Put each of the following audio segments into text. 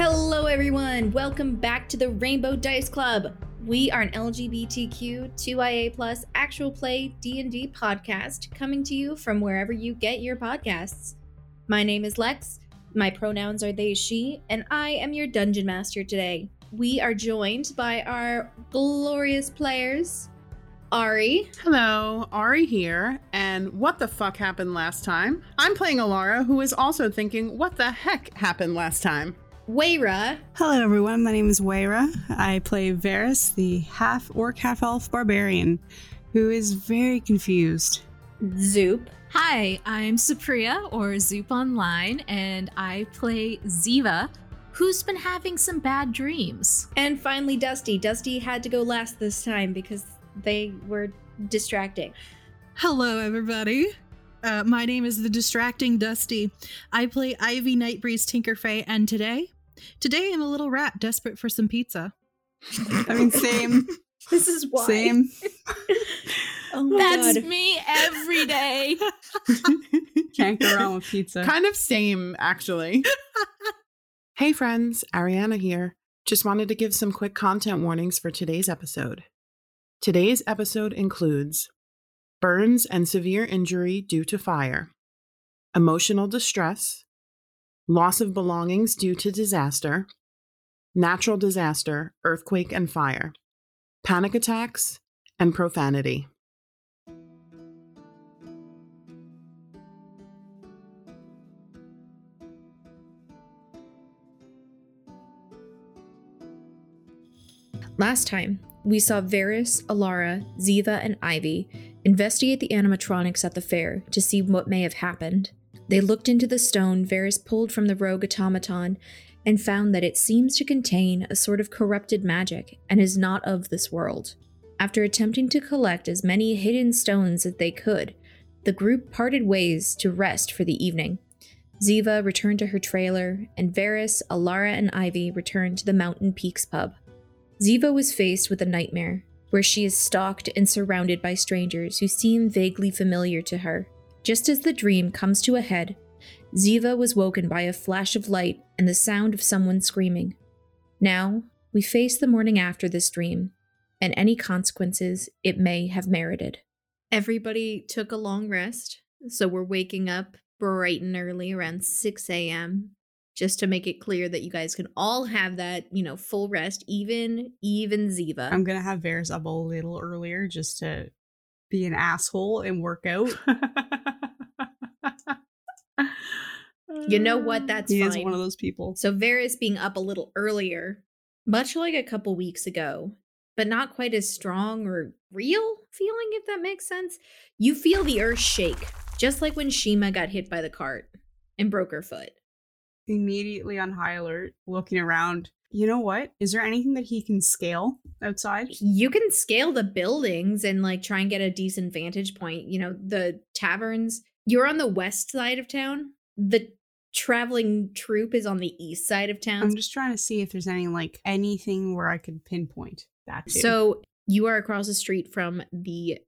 Hello, everyone. Welcome back to the Rainbow Dice Club. We are an LGBTQ 2IA plus actual play D&D podcast coming to you from wherever you get your podcasts. My name is Lex. My pronouns are they, she, and I am your dungeon master today. We are joined by our glorious players, Ari, Hello, Ari here. And what the fuck happened last time? I'm playing Alara, who is also thinking, what the heck happened last time? Weira, Hello, everyone. My name is Waira. I play Varys, the half orc, half elf barbarian, who is very confused. Zoop, Hi, I'm Supriya or Zoop Online, and I play Ziva, who's been having some bad dreams. and finally Dusty. Dusty had to go last this time because they were distracting. Hello, everybody. Uh, my name is the distracting Dusty. I play Ivy Nightbreeze Tinkerfay, and today, today I'm a little rat desperate for some pizza. I mean, same, This is why. same. Oh my That's god. me every day. Can't go wrong with pizza. Kind of same, actually. hey, friends, Arianna here. Just wanted to give some quick content warnings for today's episode. Today's episode includes burns and severe injury due to fire, emotional distress, loss of belongings due to disaster, natural disaster, earthquake and fire, panic attacks, and profanity. Last time, we saw Varys, Alara, Ziva, and Ivy investigate the animatronics at the fair to see what may have happened. They looked into the stone Varys pulled from the rogue automaton and found that it seems to contain a sort of corrupted magic and is not of this world. After attempting to collect as many hidden stones as they could, the group parted ways to rest for the evening. Ziva returned to her trailer, and Varys, Alara, and Ivy returned to the Mountain Peaks pub. Ziva was faced with a nightmare where she is stalked and surrounded by strangers who seem vaguely familiar to her. Just as the dream comes to a head, Ziva was woken by a flash of light and the sound of someone screaming. Now, we face the morning after this dream and any consequences it may have merited. Everybody took a long rest, so we're waking up bright and early around 6 a.m just to make it clear that you guys can all have that, you know, full rest, even even Ziva. I'm gonna have Varys up a little earlier just to be an asshole and work out. you know what? Uh, That's he fine. is one of those people. So Varys being up a little earlier, much like a couple weeks ago, but not quite as strong or real feeling, if that makes sense. You feel the earth shake, just like when Shima got hit by the cart and broke her foot. Immediately on high alert, looking around. You know what? Is there anything that he can scale outside? you can scale the buildings and like try and get a decent vantage point. You know, the taverns, you're on the west side of town. The traveling troop is on the east side of town. I'm just trying to see if there's any like anything where I could pinpoint that. So you are across the street from the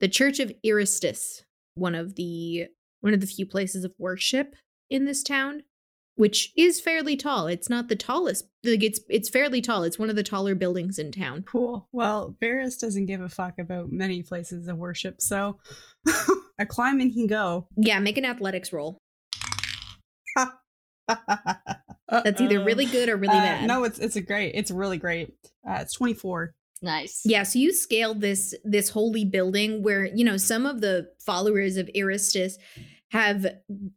the Church of Iristus, one of the one of the few places of worship in this town, which is fairly tall. It's not the tallest, like it's it's fairly tall. It's one of the taller buildings in town. Cool. Well, Varys doesn't give a fuck about many places of worship, so a climb and he go. Yeah, make an athletics roll. That's either really good or really Uh, bad. No, it's it's a great. It's really great. Uh, it's 24. Nice. Yeah, so you scaled this this holy building where, you know, some of the followers of Aristus have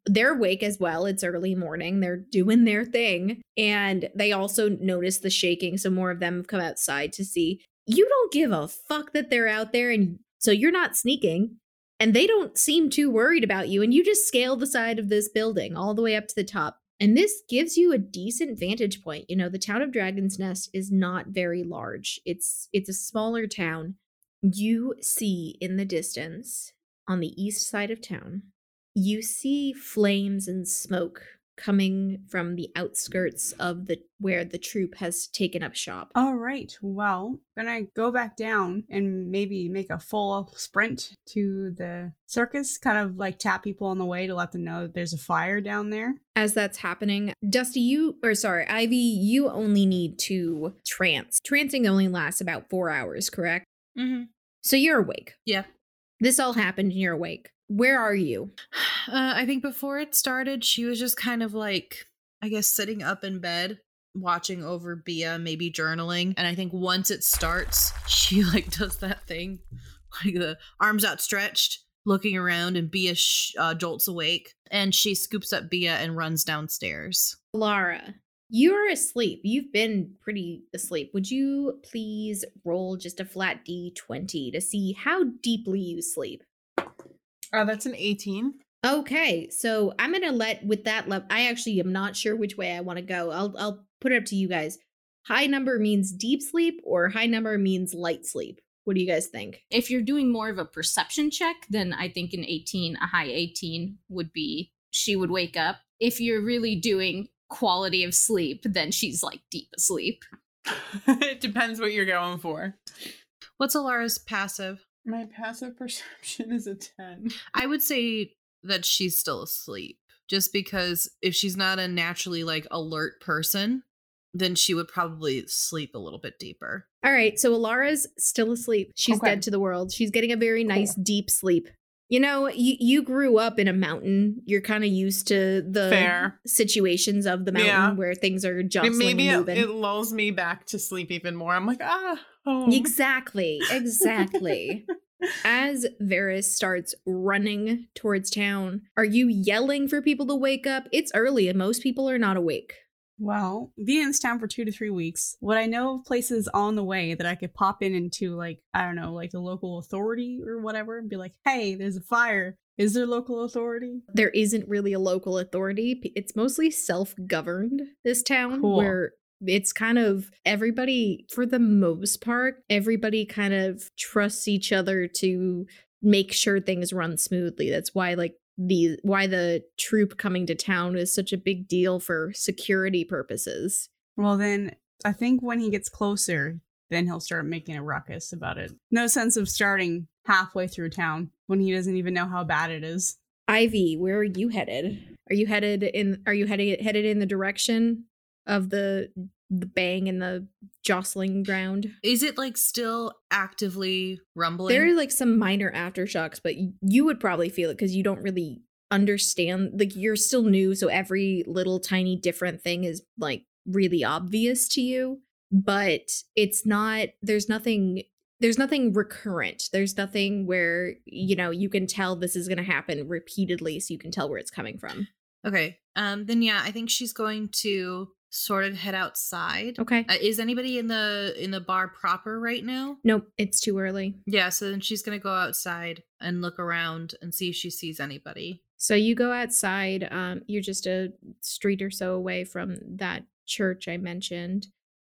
they're awake as well. It's early morning. They're doing their thing. And they also notice the shaking. So more of them have come outside to see. You don't give a fuck that they're out there and so you're not sneaking. And they don't seem too worried about you. And you just scale the side of this building all the way up to the top. And this gives you a decent vantage point. You know, the town of Dragon's Nest is not very large. It's it's a smaller town. You see in the distance on the east side of town, you see flames and smoke coming from the outskirts of the where the troop has taken up shop. All right. Well, gonna go back down and maybe make a full sprint to the circus, kind of like tap people on the way to let them know that there's a fire down there. As that's happening, Dusty, you or sorry, Ivy, you only need to trance. Trancing only lasts about four hours, correct? Mm-hmm. So you're awake. Yeah. This all happened and you're awake. Where are you? Uh, I think before it started, she was just kind of like, I guess, sitting up in bed, watching over Bia, maybe journaling. And I think once it starts, she like does that thing, like the arms outstretched, looking around, and Bia sh- uh, jolts awake, and she scoops up Bia and runs downstairs. Lara, you're asleep. You've been pretty asleep. Would you please roll just a flat d20 to see how deeply you sleep? Uh, that's an 18. Okay, so I'm gonna let with that level. I actually am not sure which way I want to go. I'll I'll put it up to you guys. High number means deep sleep, or high number means light sleep. What do you guys think? If you're doing more of a perception check, then I think an 18, a high 18 would be she would wake up. If you're really doing quality of sleep, then she's like deep asleep. it depends what you're going for. What's Alara's passive? My passive perception is a 10. I would say that she's still asleep. Just because if she's not a naturally like alert person, then she would probably sleep a little bit deeper. All right, so Alara's still asleep. She's Okay. dead to the world. She's getting a very nice deep sleep. You know, you, you grew up in a mountain. You're kind of used to the Fair. situations of the mountain Yeah. where things are It- jostling Maybe and it, it lulls me back to sleep even more. I'm like, ah, home. Exactly, exactly. As Varys starts running towards town, are you yelling for people to wake up? It's early and most people are not awake. Well, being in this town for two to three weeks, would I know of places on the way that I could pop in into, like, I don't know, like the local authority or whatever, and be like, hey, there's a fire. Is there local authority? There isn't really a local authority. It's mostly self governed, this town, Cool. where it's kind of everybody, for the most part, everybody kind of trusts each other to make sure things run smoothly. That's why, like, the why the troop coming to town is such a big deal for security purposes. Well, then I think when he gets closer, then he'll start making a ruckus about it. No sense of starting halfway through town when he doesn't even know how bad it is. Ivy, where are you headed? Are you headed in are you headed headed in the direction of the the bang and the jostling ground? Is it like still actively rumbling? There are like some minor aftershocks, but you would probably feel it because you don't really understand. Like you're still new, so every little tiny different thing is like really obvious to you. But it's not. There's nothing. There's nothing recurrent. There's nothing where you know you can tell this is going to happen repeatedly, so you can tell where it's coming from. okay. Um. Then yeah, I think she's going to sort of head outside. Okay. Uh, is anybody in the in the bar proper right now? Nope, it's too early. Yeah. So then she's gonna go outside and look around and see if she sees anybody. So you go outside. Um, you're just a street or so away from that church I mentioned.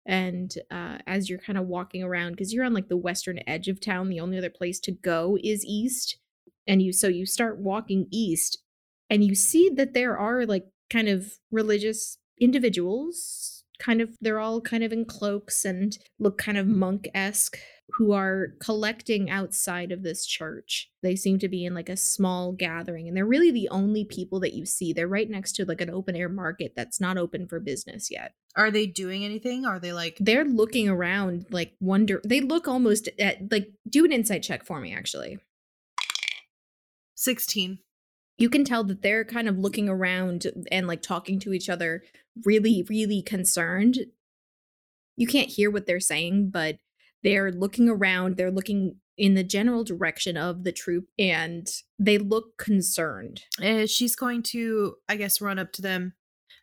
And uh, as you're kind of walking around, because you're on like the western edge of town, the only other place to go is east. And you so you start walking east, and you see that there are like kind of religious individuals. Kind of, they're all kind of in cloaks and look kind of monk esque who are collecting outside of this church. They seem to be in like a small gathering, and they're really the only people that you see. They're right next to like an open air market that's not open for business yet. Are they doing anything? Are they like They're looking around, like wonder. They look almost at like do an insight check for me, actually. sixteen? You can tell that they're kind of looking around and like talking to each other, really, really concerned. You can't hear what they're saying, but they're looking around. They're looking in the general direction of the troop and they look concerned. Uh, she's going to, I guess, run up to them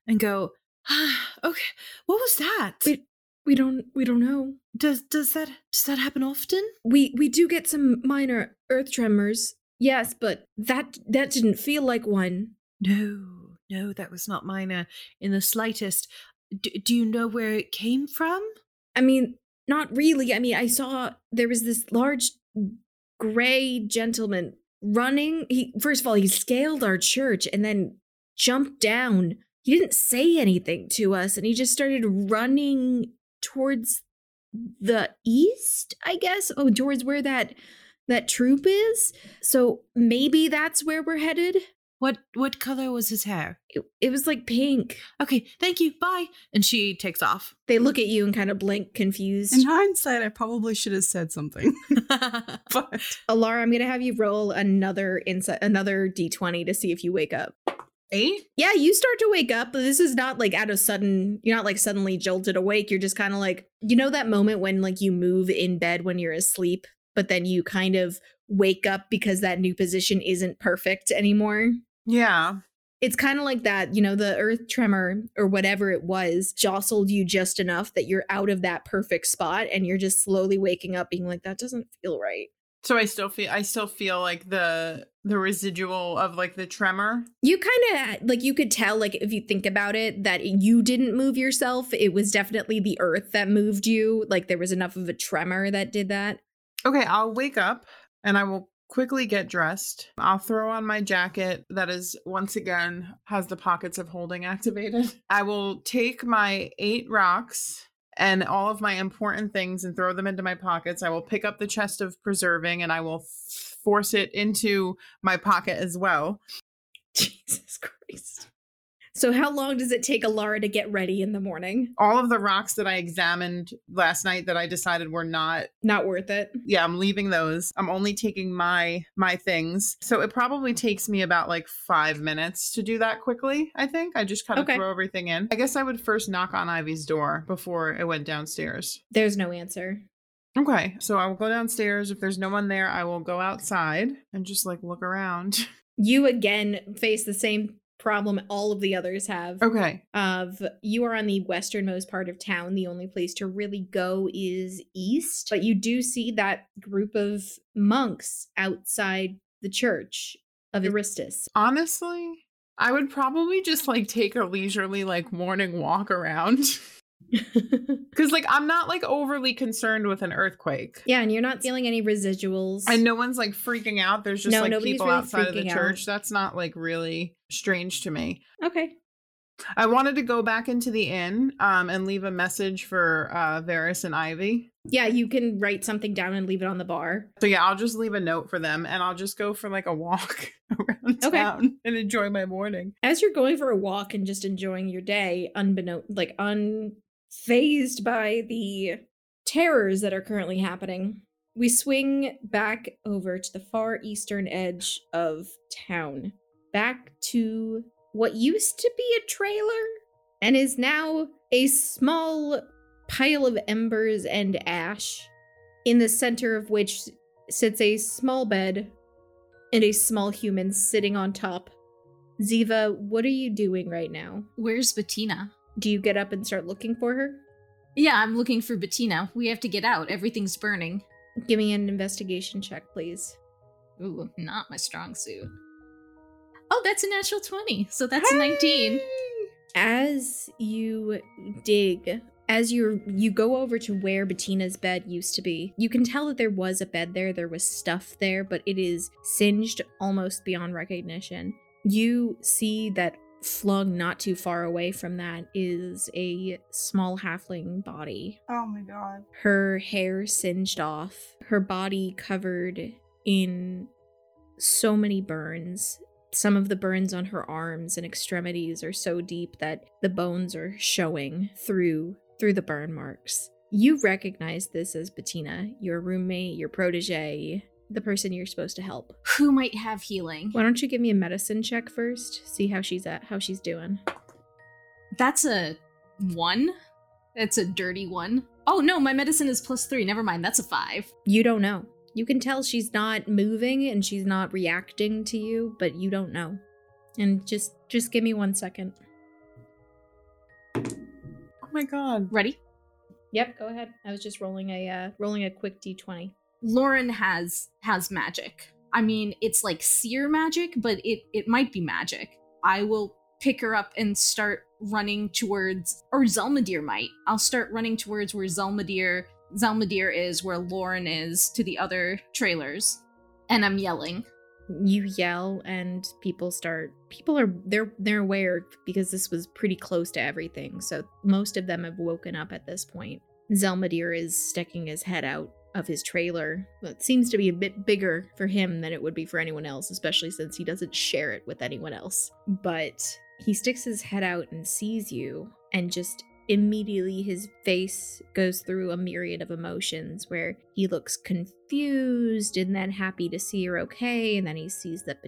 and go, ah, "Okay, what was that? We we don't we don't know. does does that does that happen often?" We we do get some minor earth tremors. Yes, but that that didn't feel like one. No, no, that was not minor uh, in the slightest. D- do you know where it came from? I mean, not really. I mean, I saw there was this large gray gentleman running. He first of all, he scaled our church and then jumped down. he didn't say anything to us and he just started running towards the east, I guess. Oh, towards where that that troop is. So maybe that's where we're headed. What what color was his hair? It, it was like pink. Okay, thank you. Bye. And she takes off. They look at you and kind of blink, confused. In hindsight, I probably should have said something. but Alara, I'm gonna have you roll another insight, another d20 to see if you wake up. Eight? Yeah, you start to wake up, but this is not like out of sudden. You're not like suddenly jolted awake. You're just kind of like you know that moment when like you move in bed when you're asleep, but then you kind of wake up because that new position isn't perfect anymore. Yeah. It's kind of like that, you know, the earth tremor or whatever it was jostled you just enough that you're out of that perfect spot and you're just slowly waking up being like, that doesn't feel right. So I still feel I still feel like the the residual of like the tremor. You kind of like you could tell like if you think about it that you didn't move yourself, it was definitely the earth that moved you. Like there was enough of a tremor that did that. Okay, I'll wake up and I will quickly get dressed. I'll throw on my jacket that is once again has the pockets of holding activated. I will take my 8 rocks and all of my important things and throw them into my pockets. I will pick up the chest of preserving and I will force it into my pocket as well. Jesus Christ. So how long does it take Alara to get ready in the morning? All of the rocks that I examined last night that I decided were not Not worth it. yeah, I'm leaving those. I'm only taking my my things. So it probably takes me about like 5 minutes to do that quickly, I think. I just kind of Okay. throw everything in. I guess I would first knock on Ivy's door before I went downstairs. There's no answer. Okay, so I will go downstairs. If there's no one there, I will go outside and just like look around. You again face the same problem all of the others have. Okay. Of you are on the westernmost part of town. The only place to really go is east, but you do see that group of monks outside the church of Aristus. Honestly, I would probably just like take a leisurely like morning walk around. Cuz like I'm not like overly concerned with an earthquake. yeah, and you're not feeling any residuals. And no one's like freaking out. There's just No, like people really outside of the freaking out. church. That's not like really strange to me. Okay. I wanted to go back into the inn um and leave a message for uh Varys and Ivy. Yeah, you can write something down and leave it on the bar. So yeah, I'll just leave a note for them and I'll just go for like a walk around Okay. town and enjoy my morning. As you're going for a walk and just enjoying your day, unbeknown like unfazed by the terrors that are currently happening, we swing back over to the far eastern edge of town. Back to what used to be a trailer and is now a small pile of embers and ash, in the center of which sits a small bed and a small human sitting on top. Ziva, what are you doing right now? Where's Bettina? Do you get up and start looking for her? Yeah, I'm looking for Bettina. We have to get out. Everything's burning. Give me an investigation check, please. Ooh, not my strong suit. Oh, that's a natural 20. So that's a 19. As you dig, as you you go over to where Bettina's bed used to be, you can tell that there was a bed there, there was stuff there, but it is singed almost beyond recognition. You see that flung not too far away from that is a small halfling body oh my god. her hair singed off, her body covered in so many burns. Some of the burns on her arms and extremities are so deep that the bones are showing through through the burn marks. You recognize this as Bettina, your roommate, your protege, the person you're supposed to help. Who might have healing? Why don't you give me a medicine check first? See how she's at, how she's doing. That's a 1. That's a dirty 1. Oh no, my medicine is plus 3. Never mind. That's a 5. You don't know. You can tell she's not moving and she's not reacting to you, but you don't know. And just just give me one second. Oh my god. Ready? Yep, go ahead. I was just rolling a uh rolling a quick d20. Lauren has has magic. I mean, it's like seer magic, but it it might be magic. I will pick her up and start running towards or Zelmadir might. I'll start running towards where Zelmadir Zelmadir is, where Lauren is to the other trailers. And I'm yelling. you yell and people start people are they're they're aware because this was pretty close to everything so most of them have woken up at this point zelmadir is sticking his head out of his trailer it seems to be a bit bigger for him than it would be for anyone else especially since he doesn't share it with anyone else. But he sticks his head out and sees you and just immediately his face goes through a myriad of emotions where he looks confused and then happy to see you're okay and then he sees that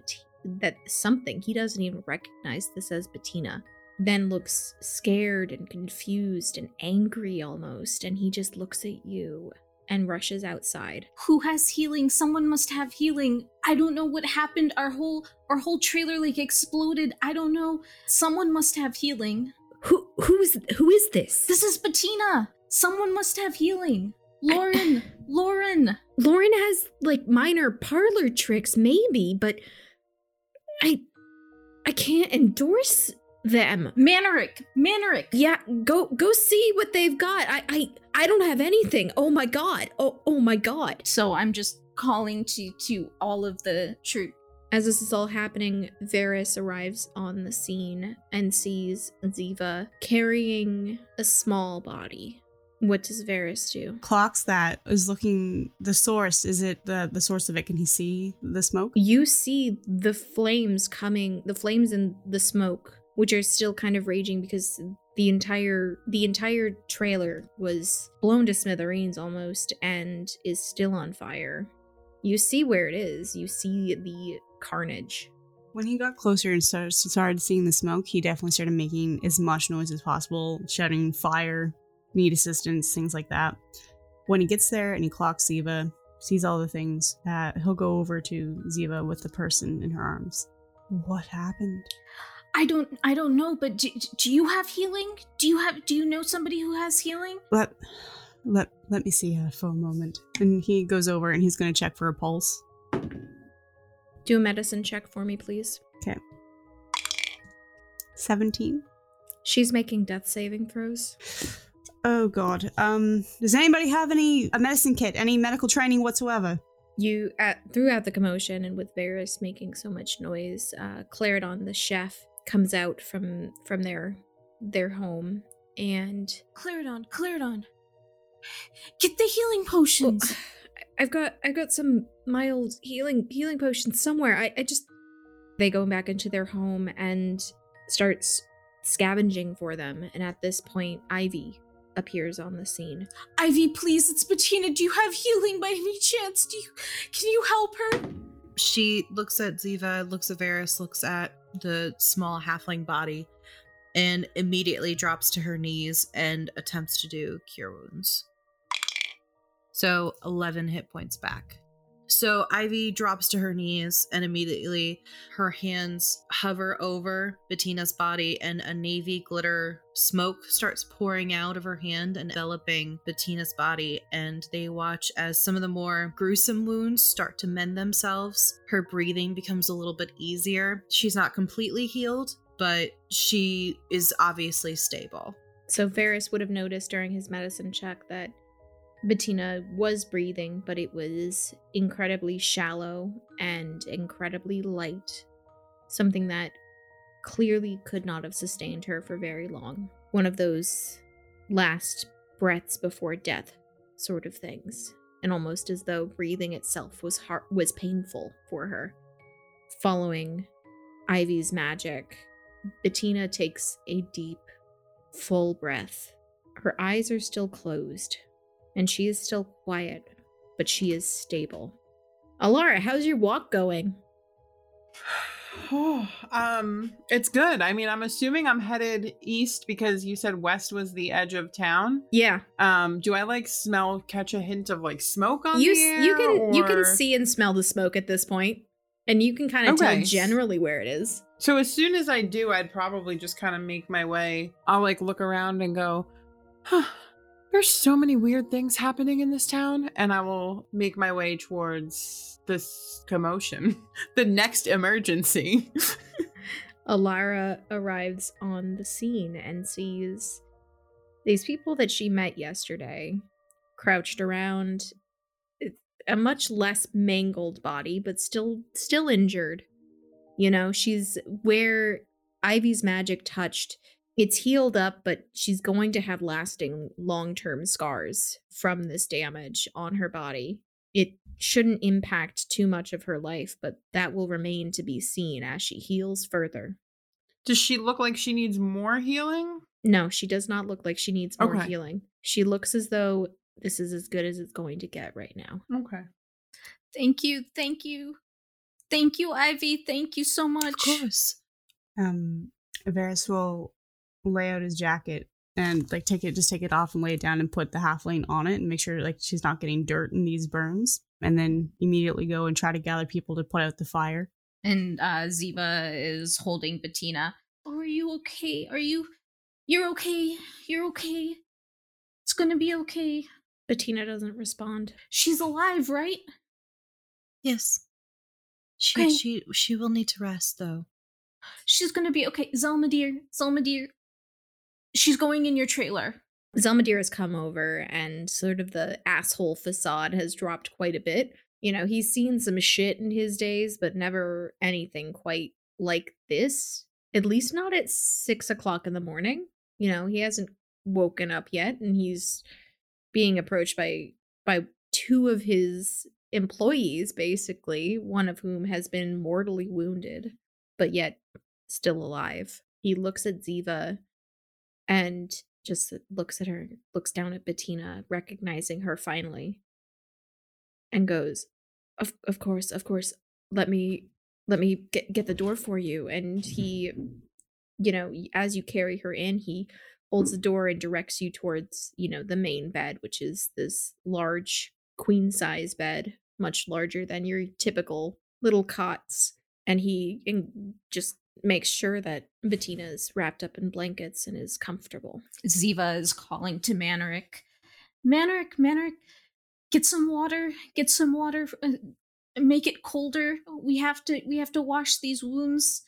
that something he doesn't even recognize this as Bettina then looks scared and confused and angry almost and he just looks at you and rushes outside Who has healing? Someone must have healing. I don't know what happened. Our whole our whole trailer like exploded. I don't know. Someone must have healing. who who's who is this This is Bettina. Someone must have healing. Lauren, Lauren. Lauren has like minor parlor tricks, maybe, but I I can't endorse them. Manerick, Manerick. Yeah, go go see what they've got. I I I don't have anything. Oh my god. Oh oh my god. So I'm just calling to to all of the troop. As this is all happening, Varys arrives on the scene and sees Ziva carrying a small body. What does Varys do? Clocks that is looking the source. Is it the the source of it? Can he see the smoke? You see the flames coming, the flames and the smoke, which are still kind of raging because the entire the entire trailer was blown to smithereens almost and is still on fire. You see where it is. You see the carnage. When he got closer and started, seeing the smoke, he definitely started making as much noise as possible, shouting fire, need assistance, things like that. When he gets there and he clocks Ziva, sees all the things, that he'll go over to Ziva with the person in her arms. What happened? I don't I don't know, but do, do you have healing? Do you have do you know somebody who has healing? Let let let me see her for a moment. And he goes over and he's going to check for a pulse. Do a medicine check for me, please. Okay. 17. She's making death saving throws. Oh god. Um does anybody have any a medicine kit, any medical training whatsoever? You at throughout the commotion and with Varys making so much noise, uh Claridon, the chef, comes out from from their their home and Claridon, Claridon. Get the healing potions. Well, I've got I've got some mild healing healing potions somewhere. I, I just they go back into their home and starts scavenging for them. And at this point, Ivy appears on the scene. Ivy, please, it's Bettina. Do you have healing by any chance? Do you can you help her? She looks at Ziva, looks at Varys, looks at the small halfling body, and immediately drops to her knees and attempts to do cure wounds. So 11 hit points back. So Ivy drops to her knees and immediately her hands hover over Bettina's body and a navy glitter smoke starts pouring out of her hand and enveloping Bettina's body and they watch as some of the more gruesome wounds start to mend themselves. Her breathing becomes a little bit easier. She's not completely healed, but she is obviously stable. So Varys would have noticed during his medicine check that Bettina was breathing, but it was incredibly shallow and incredibly light. Something that clearly could not have sustained her for very long. One of those last breaths before death sort of things. And almost as though breathing itself was hard, was painful for her. Following Ivy's magic, Bettina takes a deep, full breath. Her eyes are still closed, and she is still quiet, but she is stable. Alara, how's your walk going? Oh, um, it's good. I mean, I'm assuming I'm headed east because you said west was the edge of town. Yeah, Um, do I like smell, catch a hint of like smoke on you the air? you can you can see and smell the smoke at this point, and you can kind of Okay. tell generally where it is. So as soon as I do, I'd probably just kind of make my way. I'll like look around and go, huh, there's so many weird things happening in this town. And I will make my way towards this commotion, the next emergency. Alara arrives on the scene and sees these people that she met yesterday crouched around. A much less mangled body, but still still injured. You know, she's where Ivy's magic touched. It's healed up, but she's going to have lasting long-term scars from this damage on her body. It shouldn't impact too much of her life, but that will remain to be seen as she heals further. Does she look like she needs more healing? No, she does not look like she needs more Okay. healing. She looks as though this is as good as it's going to get right now. Okay. Thank you, thank you, thank you, Ivy. Thank you so much. Of course. Um, Varys will lay out his jacket and like take it, just take it off and lay it down and put the halfling on it and make sure like she's not getting dirt in these burns. And then immediately go and try to gather people to put out the fire. And uh, Ziva is holding Bettina. Oh, are you okay? Are you? You're okay. You're okay. It's gonna be okay. Bettina doesn't respond. She's alive, right? Yes. She Okay. she she will need to rest though. She's gonna be okay. Zelmadir, Zelma dear. She's going in your trailer. Zelmadir has come over and sort of the asshole facade has dropped quite a bit. You know, he's seen some shit in his days, but never anything quite like this. At least not at six o'clock in the morning. You know, he hasn't woken up yet and he's being approached by by two of his employees, basically, one of whom has been mortally wounded, but yet still alive. He looks at Ziva and just looks at her, looks down at Bettina, recognizing her finally, and goes, "Of of course, of course. Let me let me get get the door for you." And he, you know, as you carry her in, he holds the door and directs you towards, you know, the main bed, which is this large queen size bed, much larger than your typical little cots. And he in- just makes sure that Bettina is wrapped up in blankets and is comfortable. Ziva is calling to Manerick. Manerick, Manerick, get some water. Get some water. Uh, make it colder. We have to. We have to wash these wounds.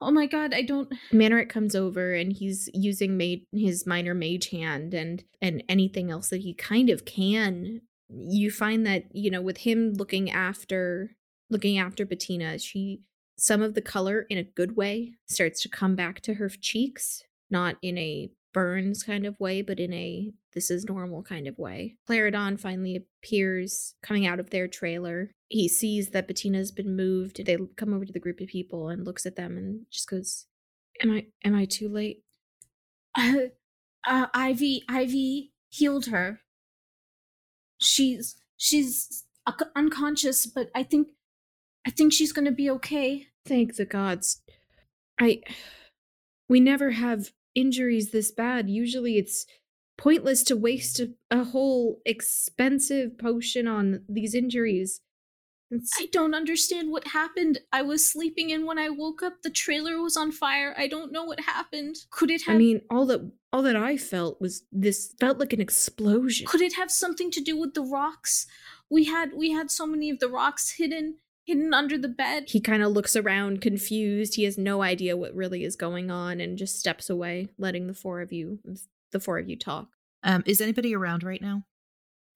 Oh my god, I don't. Manerick comes over and he's using ma- his minor mage hand and and anything else that he kind of can. You find that you know with him looking after looking after Bettina, she some of the color in a good way starts to come back to her cheeks, not in a burns kind of way, but in a this is normal kind of way. Claridon finally appears coming out of their trailer. He sees that Bettina's been moved. They come over to the group of people and looks at them and just goes, "Am I am I too late?" Uh, uh, Ivy, Ivy healed her. She's she's unconscious, but I think I think she's gonna be okay. Thank the gods. I we never have injuries this bad. Usually it's pointless to waste a, a whole expensive potion on these injuries. It's, I don't understand what happened. I was sleeping and when I woke up the trailer was on fire. I don't know what happened. Could it have I mean, all that all that I felt was this felt like an explosion. could it have something to do with the rocks? We had we had so many of the rocks hidden hidden under the bed. He kind of looks around confused. He has no idea what really is going on and just steps away, letting the four of you the four of you talk. Um, is anybody around right now?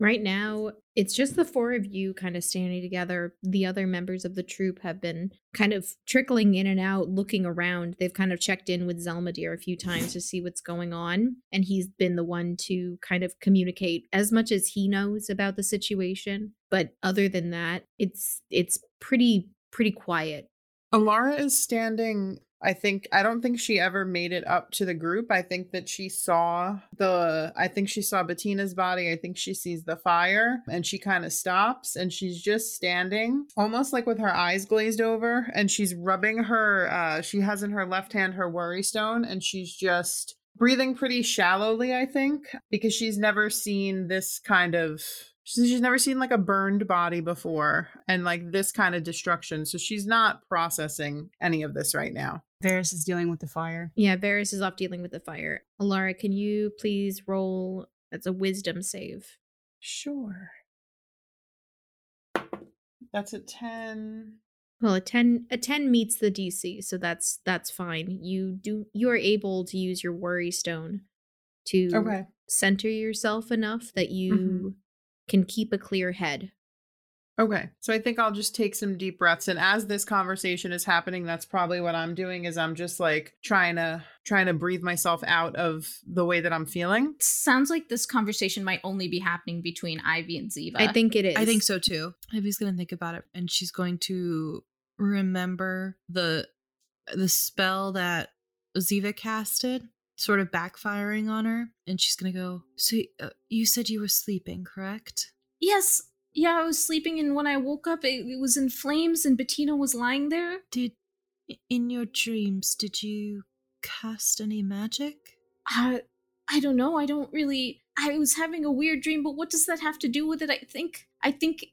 Right now, it's just the four of you kind of standing together. The other members of the troop have been kind of trickling in and out, looking around. They've kind of checked in with Zelmadir a few times to see what's going on. And he's been the one to kind of communicate as much as he knows about the situation. But other than that, it's it's pretty pretty quiet. Alara is standing. I think I don't think she ever made it up to the group. I think that she saw the I think she saw Bettina's body. I think she sees the fire and she kind of stops and she's just standing almost like with her eyes glazed over and she's rubbing her uh she has in her left hand her worry stone and she's just breathing pretty shallowly, I think, because she's never seen this kind of she's she's never seen like a burned body before and like this kind of destruction. So she's not processing any of this right now. Varys is dealing with the fire. Yeah, Varys is off dealing with the fire. Alara, can you please roll that's a wisdom save? Sure. That's a 10. Well, a 10 a 10 meets the DC, so that's that's fine. You do you are able to use your worry stone to Okay. center yourself enough that you Mhm. Can keep a clear head Okay. So I think I'll just take some deep breaths and as this conversation is happening, that's probably what I'm doing is I'm just like trying to trying to breathe myself out of the way that I'm feeling. Sounds like this conversation might only be happening between Ivy and Ziva. I think it is. I think so too. Ivy's gonna think about it, and she's going to remember the the spell that Ziva casted, sort of backfiring on her, and she's gonna go. So uh, you said you were sleeping, correct? Yes. Yeah, I was sleeping, and when I woke up, it, it was in flames, and Bettina was lying there. Did in your dreams did you cast any magic? I, I don't know. I don't really. I was having a weird dream, but what does that have to do with it? I think. I think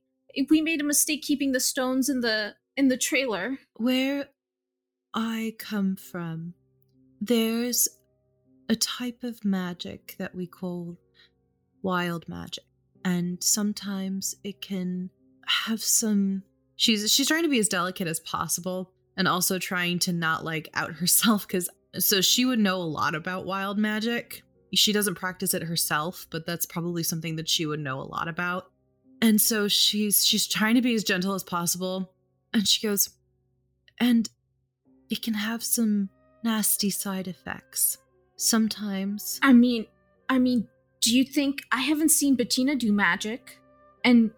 we made a mistake keeping the stones in the in the trailer. Where I come from, there's a type of magic that we call wild magic. And sometimes it can have some she's she's trying to be as delicate as possible and also trying to not like out herself cuz so she would know a lot about wild magic. She doesn't practice it herself, but that's probably something that she would know a lot about. And so she's she's trying to be as gentle as possible and she goes and it can have some nasty side effects. Sometimes I mean, I mean, do you think I haven't seen Bettina do magic? And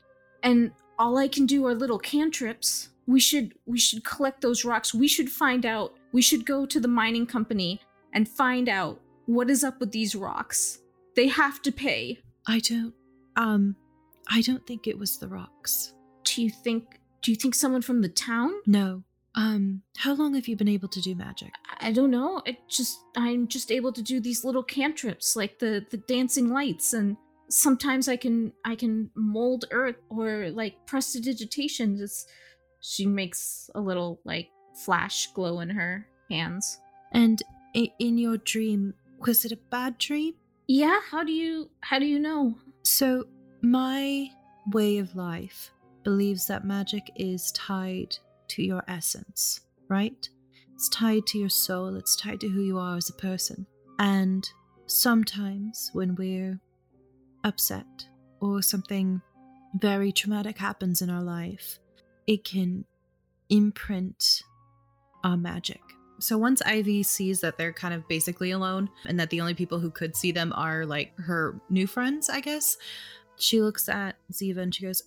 and all I can do are little cantrips. We should we should collect those rocks. We should find out. We should go to the mining company and find out what is up with these rocks. They have to pay. I don't um I don't think it was the rocks. Do you think do you think someone from the town? No. Um how long have you been able to do magic? I don't know. It just I'm just able to do these little cantrips like the the dancing lights and sometimes I can I can mold earth or like prestidigitation just she makes a little like flash glow in her hands. And in your dream, was it a bad dream? Yeah, how do you how do you know? So, my way of life believes that magic is tied to your essence, right? It's tied to your soul, it's tied to who you are as a person. And sometimes when we're upset or something very traumatic happens in our life, it can imprint our magic. So once Ivy sees that they're kind of basically alone and that the only people who could see them are like her new friends, I guess, she looks at Ziva and she goes,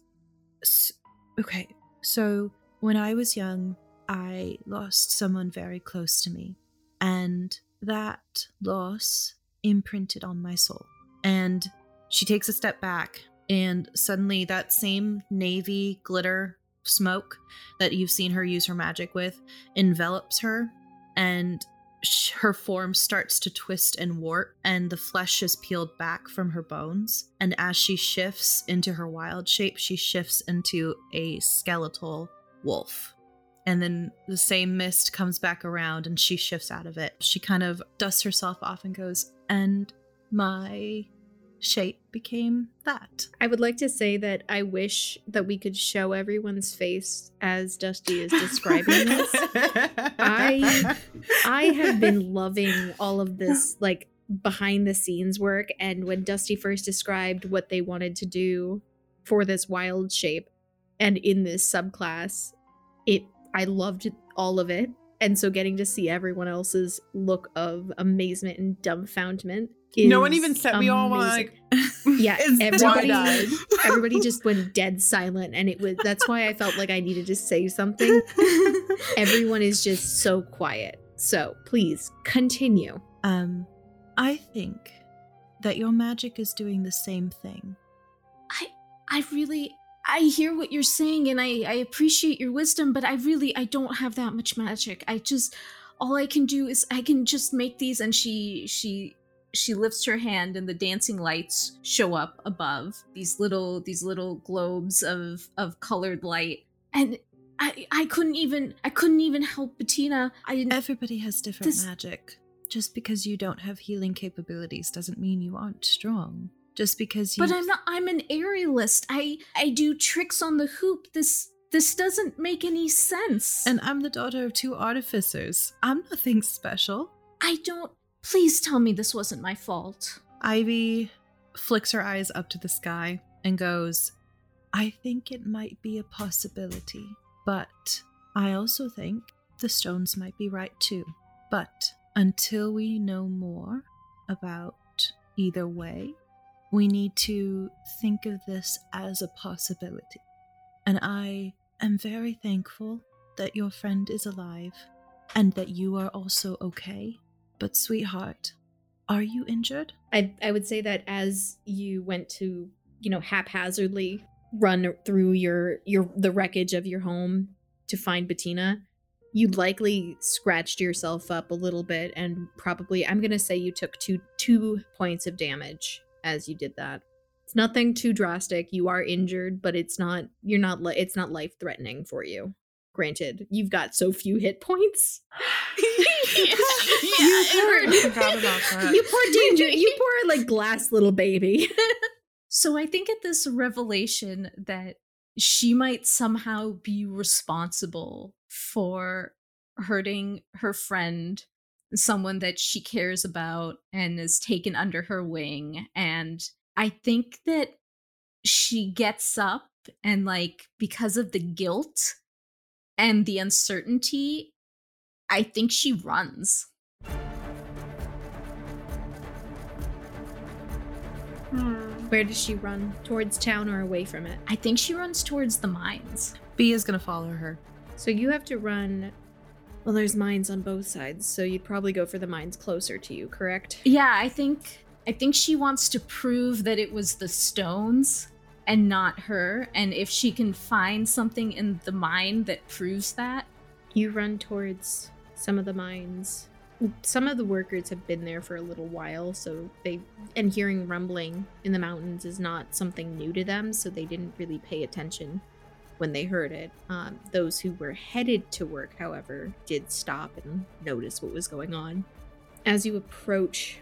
"S- Okay, so when I was young, I lost someone very close to me, and that loss imprinted on my soul. And she takes a step back, and suddenly that same navy glitter smoke that you've seen her use her magic with envelops her, and her form starts to twist and warp, and the flesh is peeled back from her bones. And as she shifts into her wild shape, she shifts into a skeletal wolf. And then the same mist comes back around and she shifts out of it. She kind of dusts herself off and goes, And my shape became that. I would like to say that I wish that we could show everyone's face as Dusty is describing this. I I have been loving all of this like behind the scenes work and when Dusty first described what they wanted to do for this wild shape and in this subclass, it I loved all of it. And so getting to see everyone else's look of amazement and dumbfoundment. no one even said we all were like Yeah, everybody- everybody just went dead silent and it was that's why I felt like I needed to say something. Everyone is just so quiet. So please continue. Um, I think that your magic is doing the same thing. I I really I hear what you're saying and I I appreciate your wisdom, but I really I don't have that much magic. I just all I can do is I can just make these and she she she lifts her hand and the dancing lights show up above these little these little globes of of colored light and I I couldn't even I couldn't even help Bettina. I Everybody has different This- magic. Just because you don't have healing capabilities doesn't mean you aren't strong. Just because you But I'm not I'm an aerialist. I I do tricks on the hoop. This this doesn't make any sense. And I'm the daughter of two artificers. I'm nothing special. I don't please tell me this wasn't my fault. Ivy flicks her eyes up to the sky and goes, I think it might be a possibility, but I also think the stones might be right too. But until we know more about either way, we need to think of this as a possibility. And I am very thankful that your friend is alive and that you are also okay. But, sweetheart, are you injured? I I would say that as you went to, you know, haphazardly run through your your the wreckage of your home to find Bettina, you likely scratched yourself up a little bit and probably I'm going to say you took two two points of damage as you did that. It's nothing too drastic. You are injured, but it's not you're not li- it's not life threatening for you. Granted, you've got so few hit points. I forgot about. You poor danger. You poor like glass little baby. So I think at this revelation that she might somehow be responsible for hurting her friend, someone that she cares about and is taken under her wing. And I think that she gets up and, like, because of the guilt and the uncertainty, I think she runs. Hmm. Where does she run? Towards town or away from it? I think she runs towards the mines. B is gonna follow her. So you have to run. Well, there's mines on both sides, so you'd probably go for the mines closer to you, correct? Yeah, I think I think she wants to prove that it was the stones and not her. And if she can find something in the mine that proves that, You run towards some of the mines. Some of the workers have been there for a little while, so they and hearing rumbling in the mountains is not something new to them, so they didn't really pay attention when they heard it. Um, those who were headed to work, however, did stop and notice what was going on. As you approach,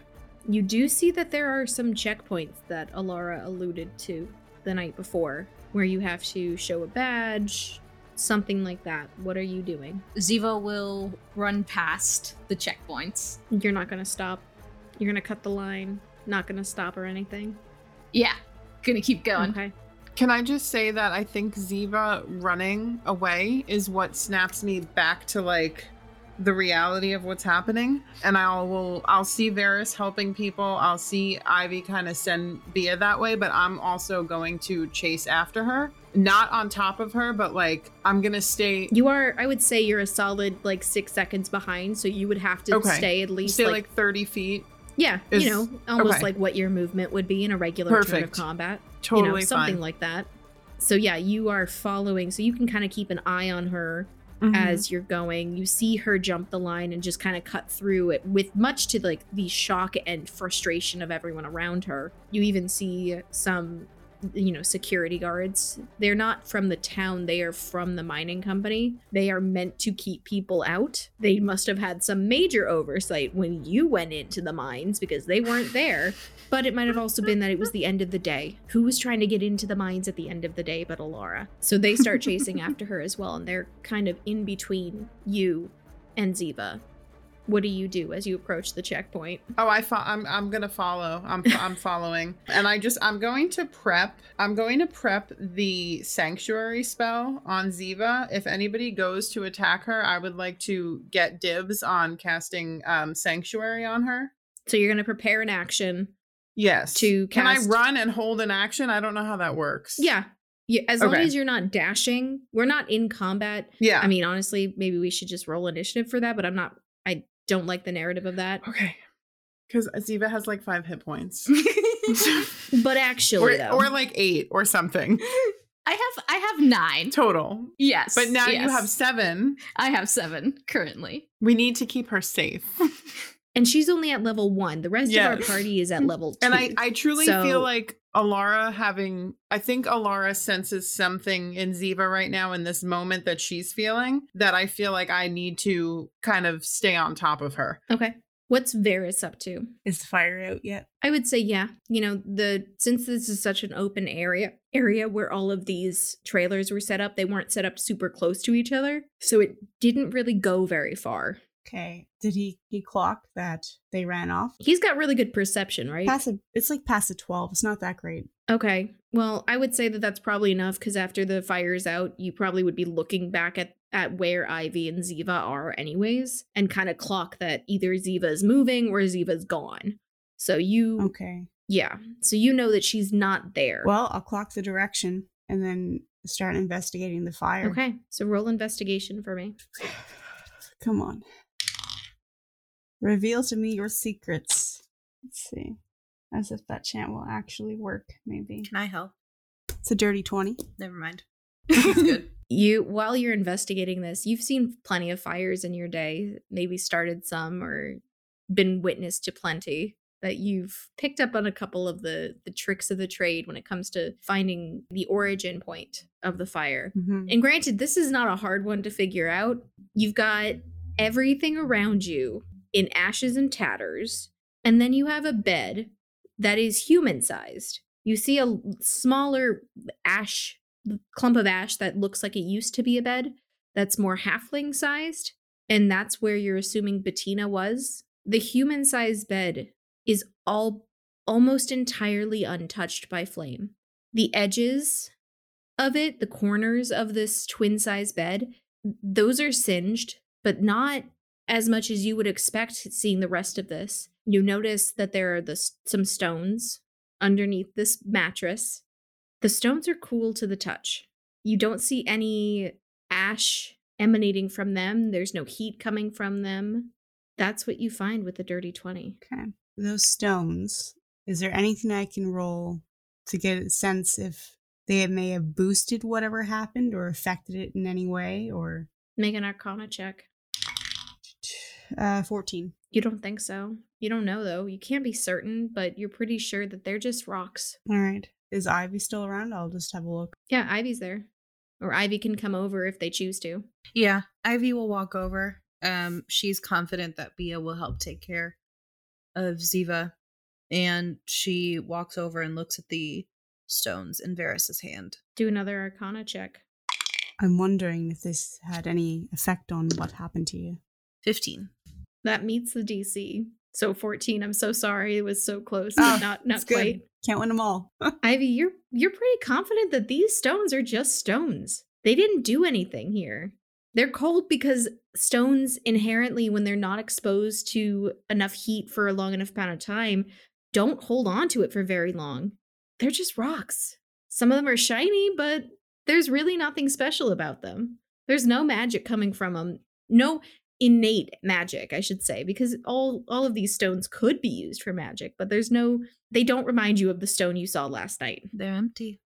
you do see that there are some checkpoints that Alara alluded to the night before, where you have to show a badge, something like that. What are you doing? Ziva will run past the checkpoints. You're not gonna stop. You're gonna cut the line. Not gonna stop or anything. Yeah, gonna keep going. Okay. Can I just say that I think Ziva running away is what snaps me back to like the reality of what's happening. And I will I'll see Varys helping people. I'll see Ivy kind of send Bia that way, but I'm also going to chase after her. Not on top of her, but like I'm gonna stay You are. I would say you're a solid like six seconds behind, so you would have to Okay. stay at least stay like, like 30 feet. yeah, is- you know, almost okay. like what your movement would be in a regular turn of combat. Totally you know, something fine. like that. So yeah, you are following, so you can kind of keep an eye on her Mhm. as you're going. You see her jump the line and just kind of cut through it with much to like the shock and frustration of everyone around her. You even see some you know security guards. They're not from the town, they are from the mining company. They are meant to keep people out. They must have had some major oversight when you went into the mines because they weren't there. But it might have also been that it was the end of the day. Who was trying to get into the mines at the end of the day but Alara? So they start chasing after her as well, and they're kind of in between you and Ziva. What do you do as you approach the checkpoint? Oh, I fo- I'm I'm gonna follow. I'm I'm following, and I just I'm going to prep. I'm going to prep the sanctuary spell on Ziva. If anybody goes to attack her, I would like to get dibs on casting um sanctuary on her. So you're going to prepare an action. Yes. To can I run and hold an action? I don't know how that works. Yeah. Yeah, as long Okay. as you're not dashing, we're not in combat. Yeah. I mean, honestly, maybe we should just roll initiative for that, but I'm not don't like the narrative of that. okay. Because Ziva has like five hit points, But actually or, though. or like eight or something I have I have nine. total. Yes. But now you have seven. I have seven currently. We need to keep her safe. And she's only at level 1. The rest of our party is at level 2. And I, I truly So- feel like Alara having, I think Alara senses something in Ziva right now in this moment that she's feeling that I feel like I need to kind of stay on top of her. Okay. What's Varys up to? Is the fire out yet? I would say yeah. You know, the since this is such an open area area where all of these trailers were set up, they weren't set up super close to each other. So it didn't really go very far. Okay. Did he he clock that they ran off? He's got really good perception, right? A, it's like past a 12. It's not that great. Okay. Well, I would say that that's probably enough because after the fire's out, you probably would be looking back at, at where Ivy and Ziva are, anyways, and kind of clock that either Ziva is moving or Ziva's gone. So you, Okay. yeah. So you know that she's not there. Well, I'll clock the direction and then start investigating the fire. okay. So roll investigation for me. Come on. Reveal to me your secrets. Let's see. As if that chant will actually work, maybe. Can I help? It's a dirty 20. Never mind. It's good. You, while you're investigating this, you've seen plenty of fires in your day, maybe started some or been witness to plenty. That you've picked up on a couple of the the tricks of the trade when it comes to finding the origin point of the fire. Mhm. And granted, this is not a hard one to figure out. You've got everything around you in ashes and tatters, and then you have a bed that is human sized. You see a smaller ash clump of ash that looks like it used to be a bed that's more halfling sized, and that's where you're assuming Bettina was. The human sized bed is all almost entirely untouched by flame. The edges of it, the corners of this twin size bed, those are singed, but not as much as you would expect seeing the rest of this. You notice that there are some stones underneath this mattress. The stones are cool to the touch. You don't see any ash emanating from them, there's no heat coming from them. That's what you find with the Dirty 20. Okay. Those stones, is there anything I can roll to get a sense if they may have boosted whatever happened or affected it in any way? Or Make an Arcana check. Uh, 14. You don't think so. You don't know though. You can't be certain, but you're pretty sure that they're just rocks. All right. Is Ivy still around? I'll just have a look. Yeah, Ivy's there. Or Ivy can come over if they choose to. Yeah, Ivy will walk over. Um, she's confident that Bia will help take care of Ziva, and she walks over and looks at the stones in Varys's hand. Do another Arcana check. I'm wondering if this had any effect on what happened to you. Fifteen. That meets the DC. So 14. I'm so sorry. It was so close, but ah, not not it's good. quite. Can't win them all. Ivy, you're you're pretty confident that these stones are just stones. They didn't do anything here. They're cold because stones inherently, when they're not exposed to enough heat for a long enough amount of time, don't hold on to it for very long. They're just rocks. Some of them are shiny, but there's really nothing special about them. There's no magic coming from them. No innate magic, I should say, because all all of these stones could be used for magic, but there's no they don't remind you of the stone you saw last night. They're empty.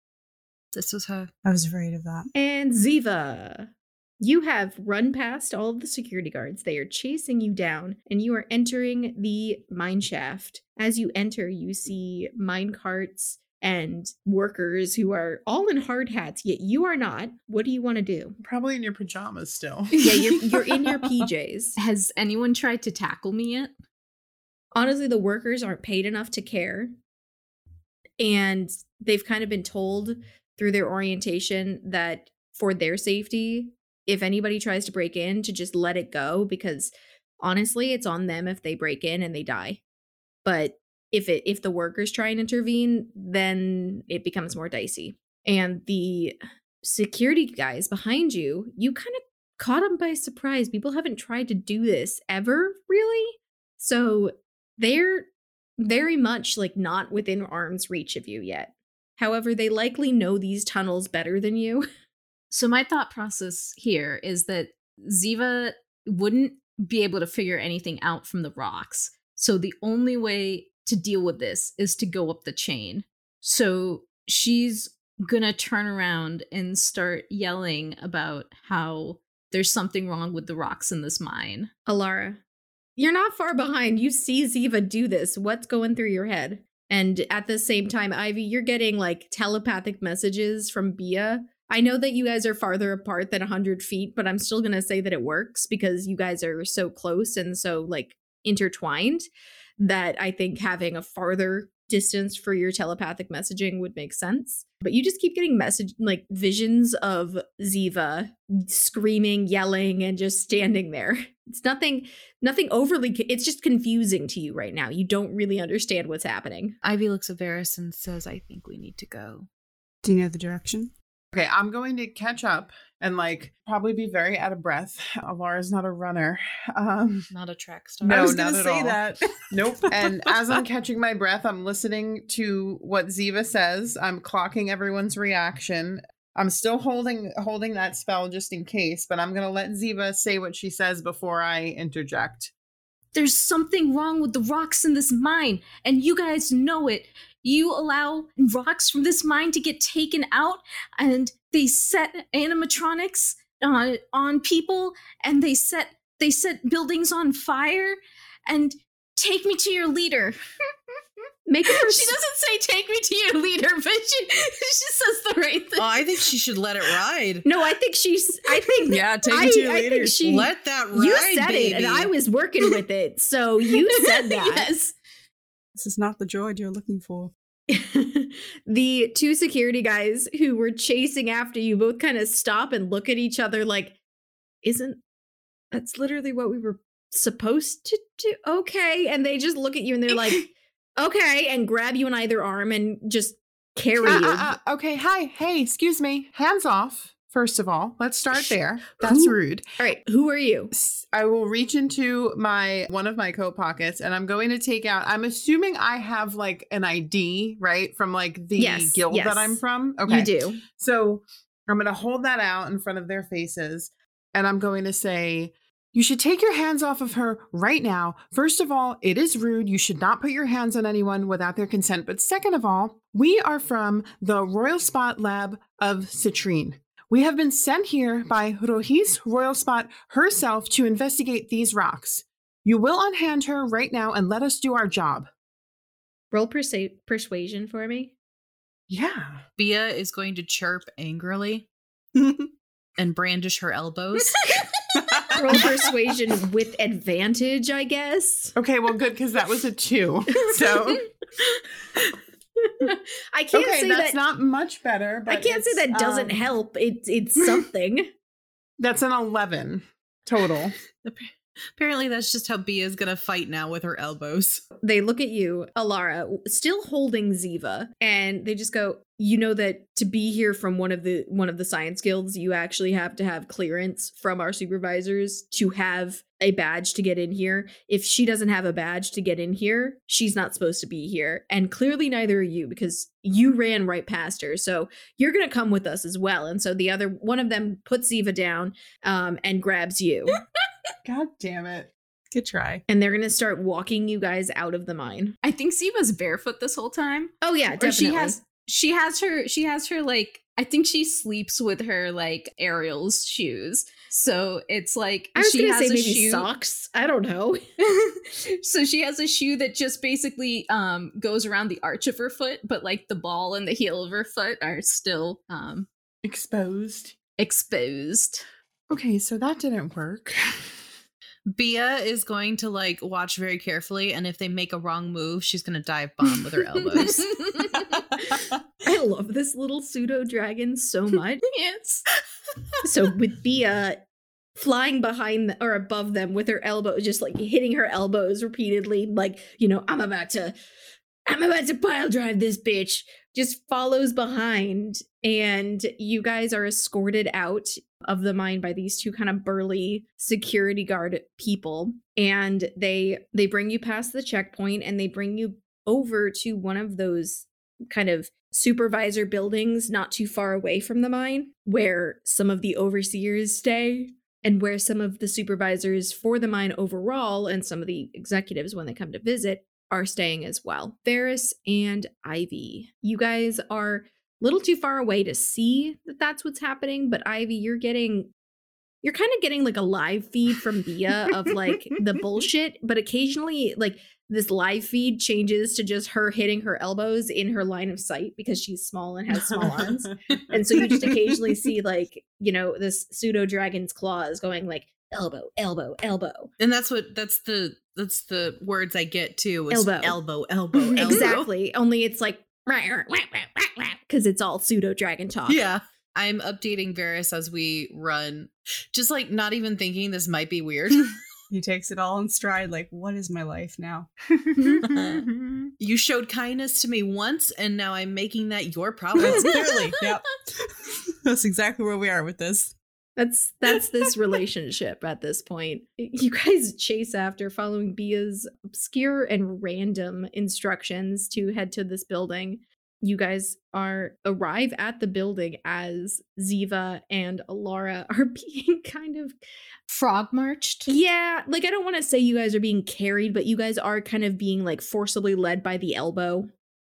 This was her. I was afraid of that. And Ziva, you have run past all of the security guards. They are chasing you down, and you are entering the mine shaft. As you enter, you see mine carts and workers who are all in hard hats, yet you are not. What do you want to do? Probably in your pajamas still. Yeah, you're, you're in your PJs. Has anyone tried to tackle me yet? honestly the workers aren't paid enough to care and they've kind of been told through their orientation that for their safety if anybody tries to break in to just let it go because honestly it's on them if they break in and they die but if it if the workers try and intervene then it becomes more dicey and the security guys behind you you kind of caught them by surprise people haven't tried to do this ever really so they're very much like not within arm's reach of you yet. However, they likely know these tunnels better than you. So my thought process here is that Ziva wouldn't be able to figure anything out from the rocks. So the only way to deal with this is to go up the chain. So she's gonna turn around and start yelling about how there's something wrong with the rocks in this mine. Alara, you're not far behind. You see Ziva do this. What's going through your head? And at the same time, Ivy, you're getting like telepathic messages from Bia. I know that you guys are farther apart than 100 feet, but I'm still going to say that it works because you guys are so close and so like intertwined that I think having a farther distance for your telepathic messaging would make sense. But you just keep getting message like visions of Ziva screaming, yelling, and just standing there. It's nothing, nothing overly. It's just confusing to you right now. You don't really understand what's happening. Ivy looks at Varys and says, I think we need to go. Do you know the direction? Okay, I'm going to catch up and like probably be very out of breath. Alara's not a runner. Um Not a track star. No, I was gonna at say all. that. Nope. And as I'm catching my breath, I'm listening to what Ziva says. I'm clocking everyone's reaction. I'm still holding holding that spell just in case, but I'm gonna let Ziva say what she says before I interject. There's something wrong with the rocks in this mine, and you guys know it. You allow rocks from this mine to get taken out, and they set animatronics on on people, and they set they set buildings on fire, and take me to your leader. Make a she doesn't say take me to your leader, but she she says the right thing. Oh, I think she should let it ride. No, I think she's. I think. yeah, take I, me to your I leader. she. Let that ride, you said baby. it, and I was working with it. So you said that. yes. This is not the droid you're looking for. the two security guys who were chasing after you both kind of stop and look at each other like, isn't that's literally what we were supposed to do? Okay. And they just look at you and they're like, okay, and grab you in either arm and just carry Uh, you. uh, uh, okay, hi, hey, excuse me. Hands off, first of all. Let's start there. That's Who- rude. All right, who are you? I will reach into my one of my coat pockets and I'm going to take out. I'm assuming I have like an ID, right? From like the Yes, guild yes. that I'm from. Okay. You do. So I'm going to hold that out in front of their faces and I'm going to say, You should take your hands off of her right now. First of all, it is rude. You should not put your hands on anyone without their consent. But second of all, we are from the Royal Spot Lab of Citrine. We have been sent here by Rohis Royal Spot herself to investigate these rocks. You will unhand her right now and let us do our job. Roll persa- persuasion for me. Yeah. Bia is going to chirp angrily and brandish her elbows. Roll persuasion with advantage, I guess. Okay, well, good because that was a two. So, I can't okay, say that's that. not much better. But I can't say that doesn't um, help. It's it's something. That's an 11 total. Apparently, that's just how Bia is gonna fight now with her elbows. they look at you, Alara, still holding Ziva, and they just go, "You know that to be here from one of the one of the science guilds, you actually have to have clearance from our supervisors to have a badge to get in here. If she doesn't have a badge to get in here, she's not supposed to be here. And clearly neither are you because you ran right past her. So you're going to come with us as well." And so the other one of them puts Ziva down um, and grabs you. God damn it. Good try. and they're going to start walking you guys out of the mine. I think Ziva's barefoot this whole time. Oh yeah, Or definitely. she has she has her she has her like I think she sleeps with her like Ariel's shoes. So it's like I was she has say a maybe shoe. socks. I don't know. so she has a shoe that just basically um goes around the arch of her foot, but like the ball and the heel of her foot are still um Exposed. exposed. Okay, so that didn't work. Bia is going to like watch very carefully, and if they make a wrong move, she's gonna dive bomb with her elbows. I love this little pseudo dragon so much. yes. so with Bia uh, flying behind the, or above them with her elbow, just like hitting her elbows repeatedly, like you know, I'm about to, I'm about to pile drive this bitch. Just follows behind, and you guys are escorted out of the mine by these two kind of burly security guard people, and they they bring you past the checkpoint, and they bring you over to one of those kind of supervisor buildings not too far away from the mine where some of the overseers stay and where some of the supervisors for the mine overall and some of the executives when they come to visit are staying as well. Varys and Ivy, you guys are a little too far away to see that that's what's happening, but Ivy, you're getting you're kind of getting like a live feed from Bia of like the bullshit, but occasionally like this live feed changes to just her hitting her elbows in her line of sight because she's small and has small arms. And so you just occasionally see like, you know, this pseudo dragon's claws going like elbow, elbow, elbow. And that's what that's the that's the words I get too. Elbow. elbow, elbow, elbow. exactly. Only it's like because it's all pseudo dragon talk. Yeah. I'm updating Varys as we run. Just like not even thinking this might be weird. He takes it all in stride, like, what is my life now? you showed kindness to me once, and now I'm making that your problem. That's clearly, yep. That's exactly where we are with this. That's that's this relationship at this point. You guys chase after following Bia's obscure and random instructions to head to this building. You guys are arrive at the building as Ziva and Alara are being kind of Frog marched. yeah, like I don't want to say you guys are being carried, but you guys are kind of being like forcibly led by the elbow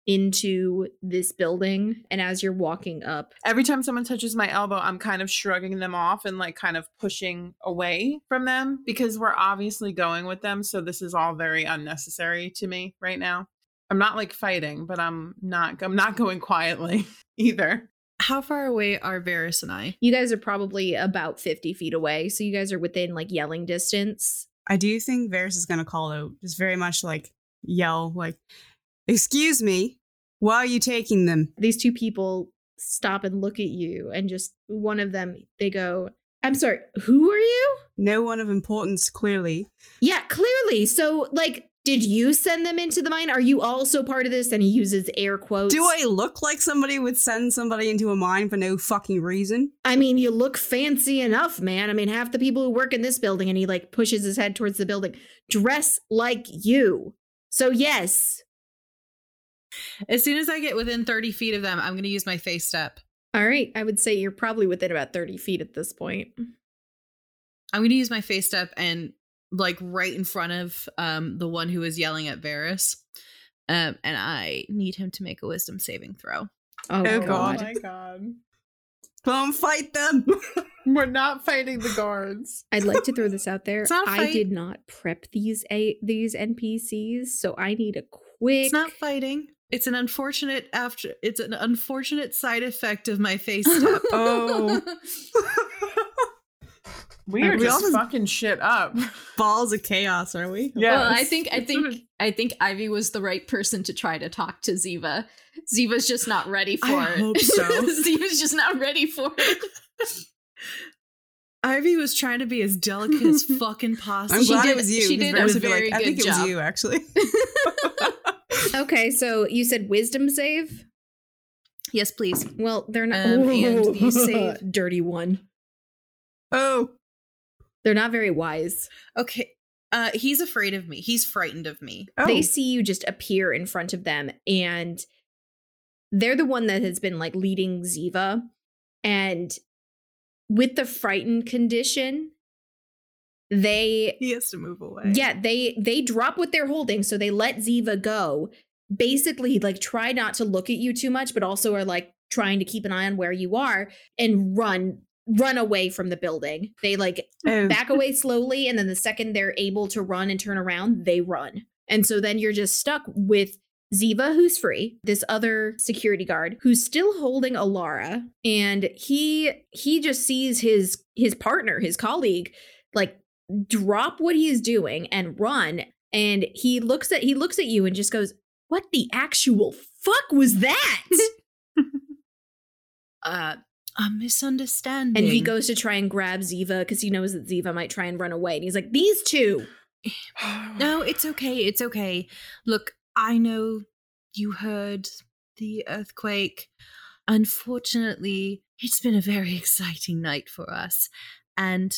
into this building. And as you're walking up, Every time someone touches my elbow, I'm kind of shrugging them off and like kind of pushing away from them because we're obviously going with them. So this is all very unnecessary to me right now. I'm not like fighting, but I'm not I'm not going quietly either. How far away are Varys and I? you guys are probably about 50 feet away. So you guys are within like yelling distance. I do think Varys is going to call out, just very much like yell, like, "Excuse me, why are you taking them?" These two people stop and look at you, and just one of them, they go, I'm sorry, who are you? No one of importance, clearly. Yeah, clearly. So, like, did you send them into the mine? Are you also part of this? And he uses air quotes. Do I look like somebody would send somebody into a mine for no fucking reason? I mean, you look fancy enough, man. I mean, half the people who work in this building, and he like pushes his head towards the building, dress like you. So, yes. As soon as I get within 30 feet of them, I'm going to use my Fey Step. All right. I would say you're probably within about 30 feet at this point. I'm going to use my Fey Step and like right in front of um the one who is yelling at Varys. Um, and I need him to make a wisdom saving throw. Oh, Oh, God. God. god. Come fight them. We're not fighting the guards. I'd like to throw this out there. It's not a I fight. did not prep these a these NPCs, so I need a quick. It's not fighting. It's an unfortunate after it's an unfortunate side effect of my face step. Oh. We are We just almost- fucking shit up. Balls of chaos, are we? Yeah. Well, I think I think I think Ivy was the right person to try to talk to Ziva. Ziva's just not ready for I it. hope so. Ziva's just not ready for it. Ivy was trying to be as delicate as fucking possible. I'm She glad did- it was you. she did a Varys would be very like, I good think it job." was you, actually. Okay, so you said wisdom save. yes, please. Well, they're not. Um, and you save- dirty one. oh, They're not very wise. Okay. Uh he's afraid of me. He's frightened of me. oh. They see you just appear in front of them, and they're the one that has been like leading Ziva, and with the frightened condition, they He has to move away. Yeah, they they drop what they're holding, so they let Ziva go. Basically, like try not to look at you too much, but also are like trying to keep an eye on where you are and run run away from the building. They like oh. back away slowly, and then the second they're able to run and turn around, they run. And so then you're just stuck with Ziva, who's free, this other security guard who's still holding Alara, and he he just sees his his partner, his colleague, like drop what he is doing and run. And he looks at he looks at you and just goes, "What the actual fuck was that?" Uh a misunderstanding. and he goes to try and grab Ziva because he knows that Ziva might try and run away. And he's like, "These two." No, it's okay. It's okay. Look, I know you heard the earthquake. Unfortunately, it's been a very exciting night for us. And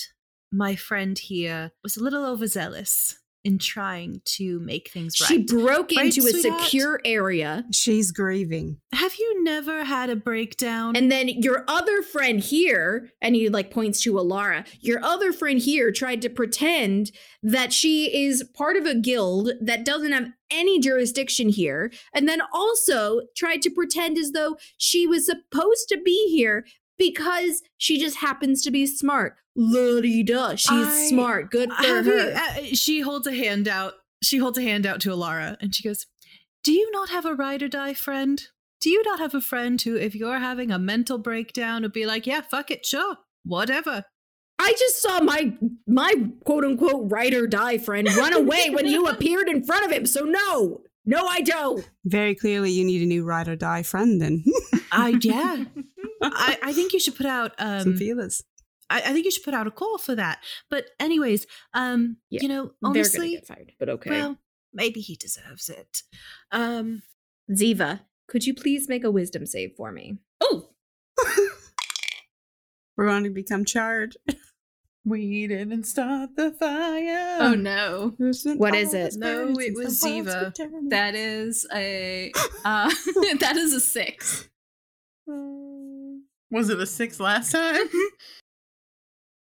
my friend here was a little overzealous in trying to make things right. She broke Right, into a secure area. She's grieving. Have you never had a breakdown? And then your other friend here, and he like points to Alara, your other friend here tried to pretend that she is part of a guild that doesn't have any jurisdiction here, and then also tried to pretend as though she was supposed to be here because she just happens to be smart. Ludi da, she's I- smart. Good for her. you- uh, she holds a hand out. She holds a hand out to Alara and she goes, Do you not have a ride or die friend? Do you not have a friend who, if you're having a mental breakdown, would be like, Yeah, fuck it, sure, whatever? I just saw my my quote unquote ride or die friend run away when you appeared in front of him. So no, no, I don't. Very clearly, you need a new ride or die friend. Then I yeah. I, I think you should put out some um feelers. I, I think you should put out a call for that. But anyways, um, Yeah, you know, They're gonna honestly, get fired, but okay. well, maybe he deserves it. Um, Ziva, could you please make a wisdom save for me? oh, We're going to become charred. We didn't start the fire. Oh no. What is it? No, it was Ziva. That is a uh that is a six. Was it a six last time?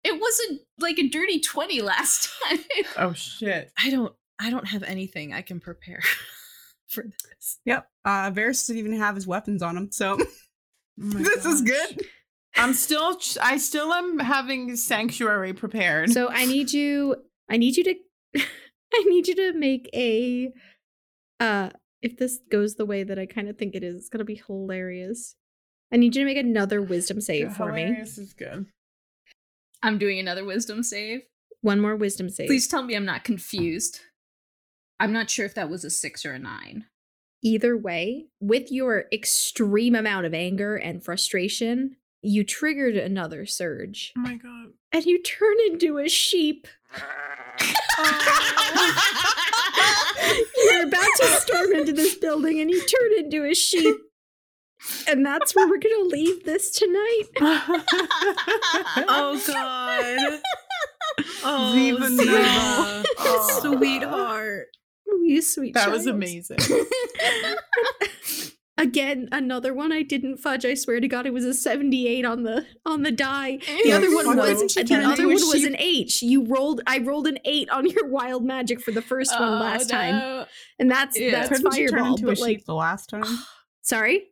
It wasn't like a dirty 20 last time. oh shit. I don't, I don't have anything I can prepare for this. Yep. Uh, Varys doesn't even have his weapons on him, so Oh my this is good. I'm still I still am having sanctuary prepared. So I need you I need you to I need you to make a uh if this goes the way that I kind of think it is, it's gonna be hilarious. I need you to make another wisdom save for me. This is good. I'm doing another wisdom save. One more wisdom save. Please tell me I'm not confused. I'm not sure if that was a 6 or a 9. Either way, with your extreme amount of anger and frustration, you triggered another surge. Oh my god. And you turn into a sheep. You're about to storm into this building and you turn into a sheep. And that's where we're gonna leave this tonight. Oh God. Oh, Ziva, no. Ziva. Oh. sweetheart. Oh, you sweet that was amazing. Again, another one I didn't fudge. I swear to God, it was a seventy-eight on the on the die. The Yeah, other one was didn't the other one was an H. You rolled. I rolled an eight on your wild magic for the first one last oh, time, and that's Yeah. that's Couldn't she fireball. into a But like, sheep the last time? sorry.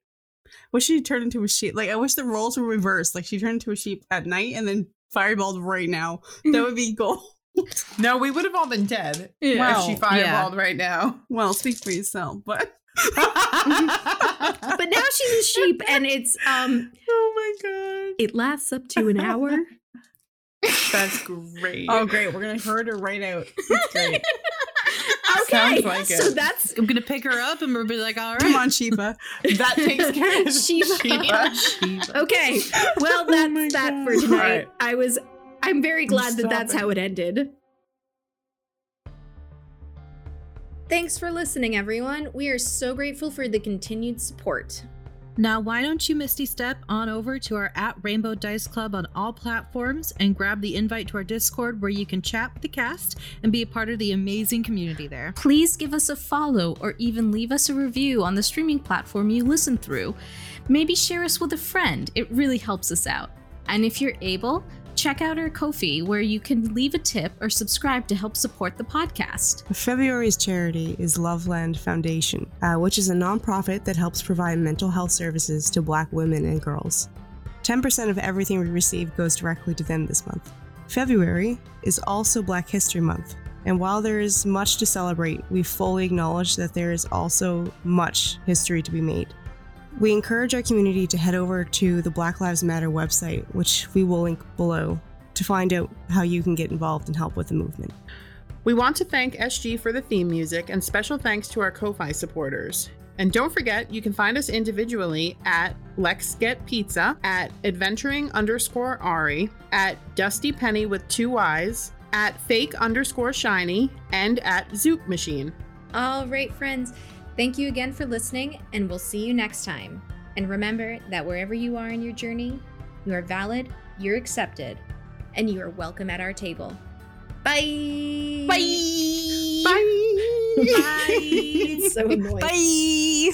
Wish she turned into a sheep. Like I wish the roles were reversed. Like she turned into a sheep at night and then fireballed right now. That would be gold. no, we would have all been dead Yeah. if she fireballed right now. Well, speak for yourself, but But now she's a sheep, and it's um, oh my god. it lasts up to an hour. That's great. oh great, we're gonna herd her right out. That's great. Okay, Sounds like so it. that's I'm gonna pick her up and we'll be like, all right. Come on, Sheepa. that takes care of Shiva. Shiva. okay. Well, Oh that's my that for tonight. Alright. I was. I'm very glad that that's it. how it ended. Thanks for listening, everyone. We are so grateful for the continued support. Now, why don't you Misty Step on over to our at Rainbow Dice Club on all platforms and grab the invite to our Discord where you can chat with the cast and be a part of the amazing community there. Please give us a follow or even leave us a review on the streaming platform you listen through. Maybe share us with a friend, it really helps us out. And if you're able, check out our Ko-fi where you can leave a tip or subscribe to help support the podcast. February's charity is Loveland Foundation, uh, which is a nonprofit that helps provide mental health services to Black women and girls. 10% of everything we receive goes directly to them this month. February is also Black History Month, and while there is much to celebrate, we fully acknowledge that there is also much history to be made. We encourage our community to head over to the Black Lives Matter website, which we will link below, to find out how you can get involved and help with the movement. We want to thank SG for the theme music and special thanks to our Ko-Fi supporters. And don't forget, you can find us individually at Lex Get Pizza, at adventuring underscore Ari, at Dusty Penny with two Y's, at fake underscore shiny, and at Zook Machine. All right, friends. Thank you again for listening, and we'll see you next time. And remember that wherever you are in your journey, you are valid, you're accepted, and you are welcome at our table. Bye. Bye. Bye. Bye. so annoying. Bye!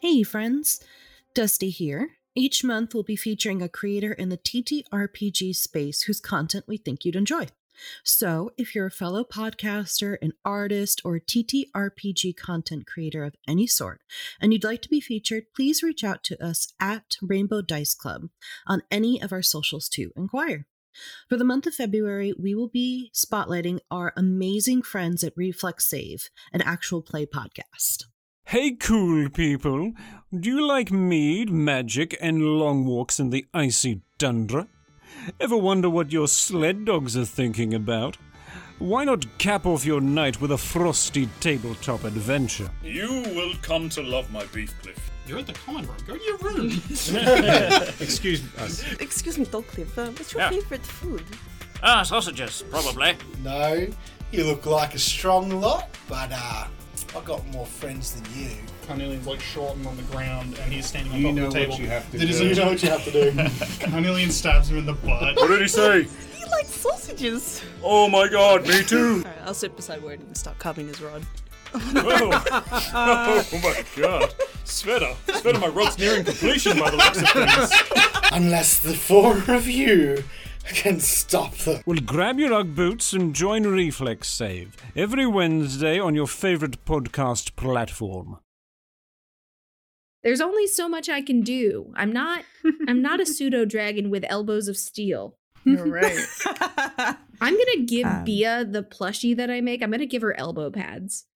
Hey, friends. Dusty here. Each month, we'll be featuring a creator in the TTRPG space whose content we think you'd enjoy. So, if you're a fellow podcaster, an artist, or a TTRPG content creator of any sort, and you'd like to be featured, please reach out to us at Rainbow Dice Club on any of our socials to inquire. For the month of February, we will be spotlighting our amazing friends at Reflex Save, an actual play podcast. Hey, cool people. Do you like mead, magic, and long walks in the icy tundra? Ever wonder what your sled dogs are thinking about? Why not cap off your night with a frosty tabletop adventure? You will come to love my beef cliff. You're at the common room. Go to your room. Excuse us. Excuse me, Dolcliff, uh, what's your Yeah. favorite food? Ah, sausages, probably. No, you look like a strong lot, but uh, I got more friends than you. Carnelian's like short and on the ground, and he's standing on You top know of the what table. you have to That is do. You know what you have to do. Carnelian stabs him in the butt. What did he say? He likes sausages. Oh my god, me too. Alright, I'll sit beside Word and start carving his rod. oh. oh my god. Sveta. Sveta, my rod's nearing completion by the looks of things. Unless the four of you can stop them. Well, grab your Ugg boots and join Reflex Save every Wednesday on your favorite podcast platform. There's only so much I can do. I'm not I'm not a pseudo dragon with elbows of steel. You're right. I'm gonna give Um. Bia the plushie that I make. I'm gonna give her elbow pads.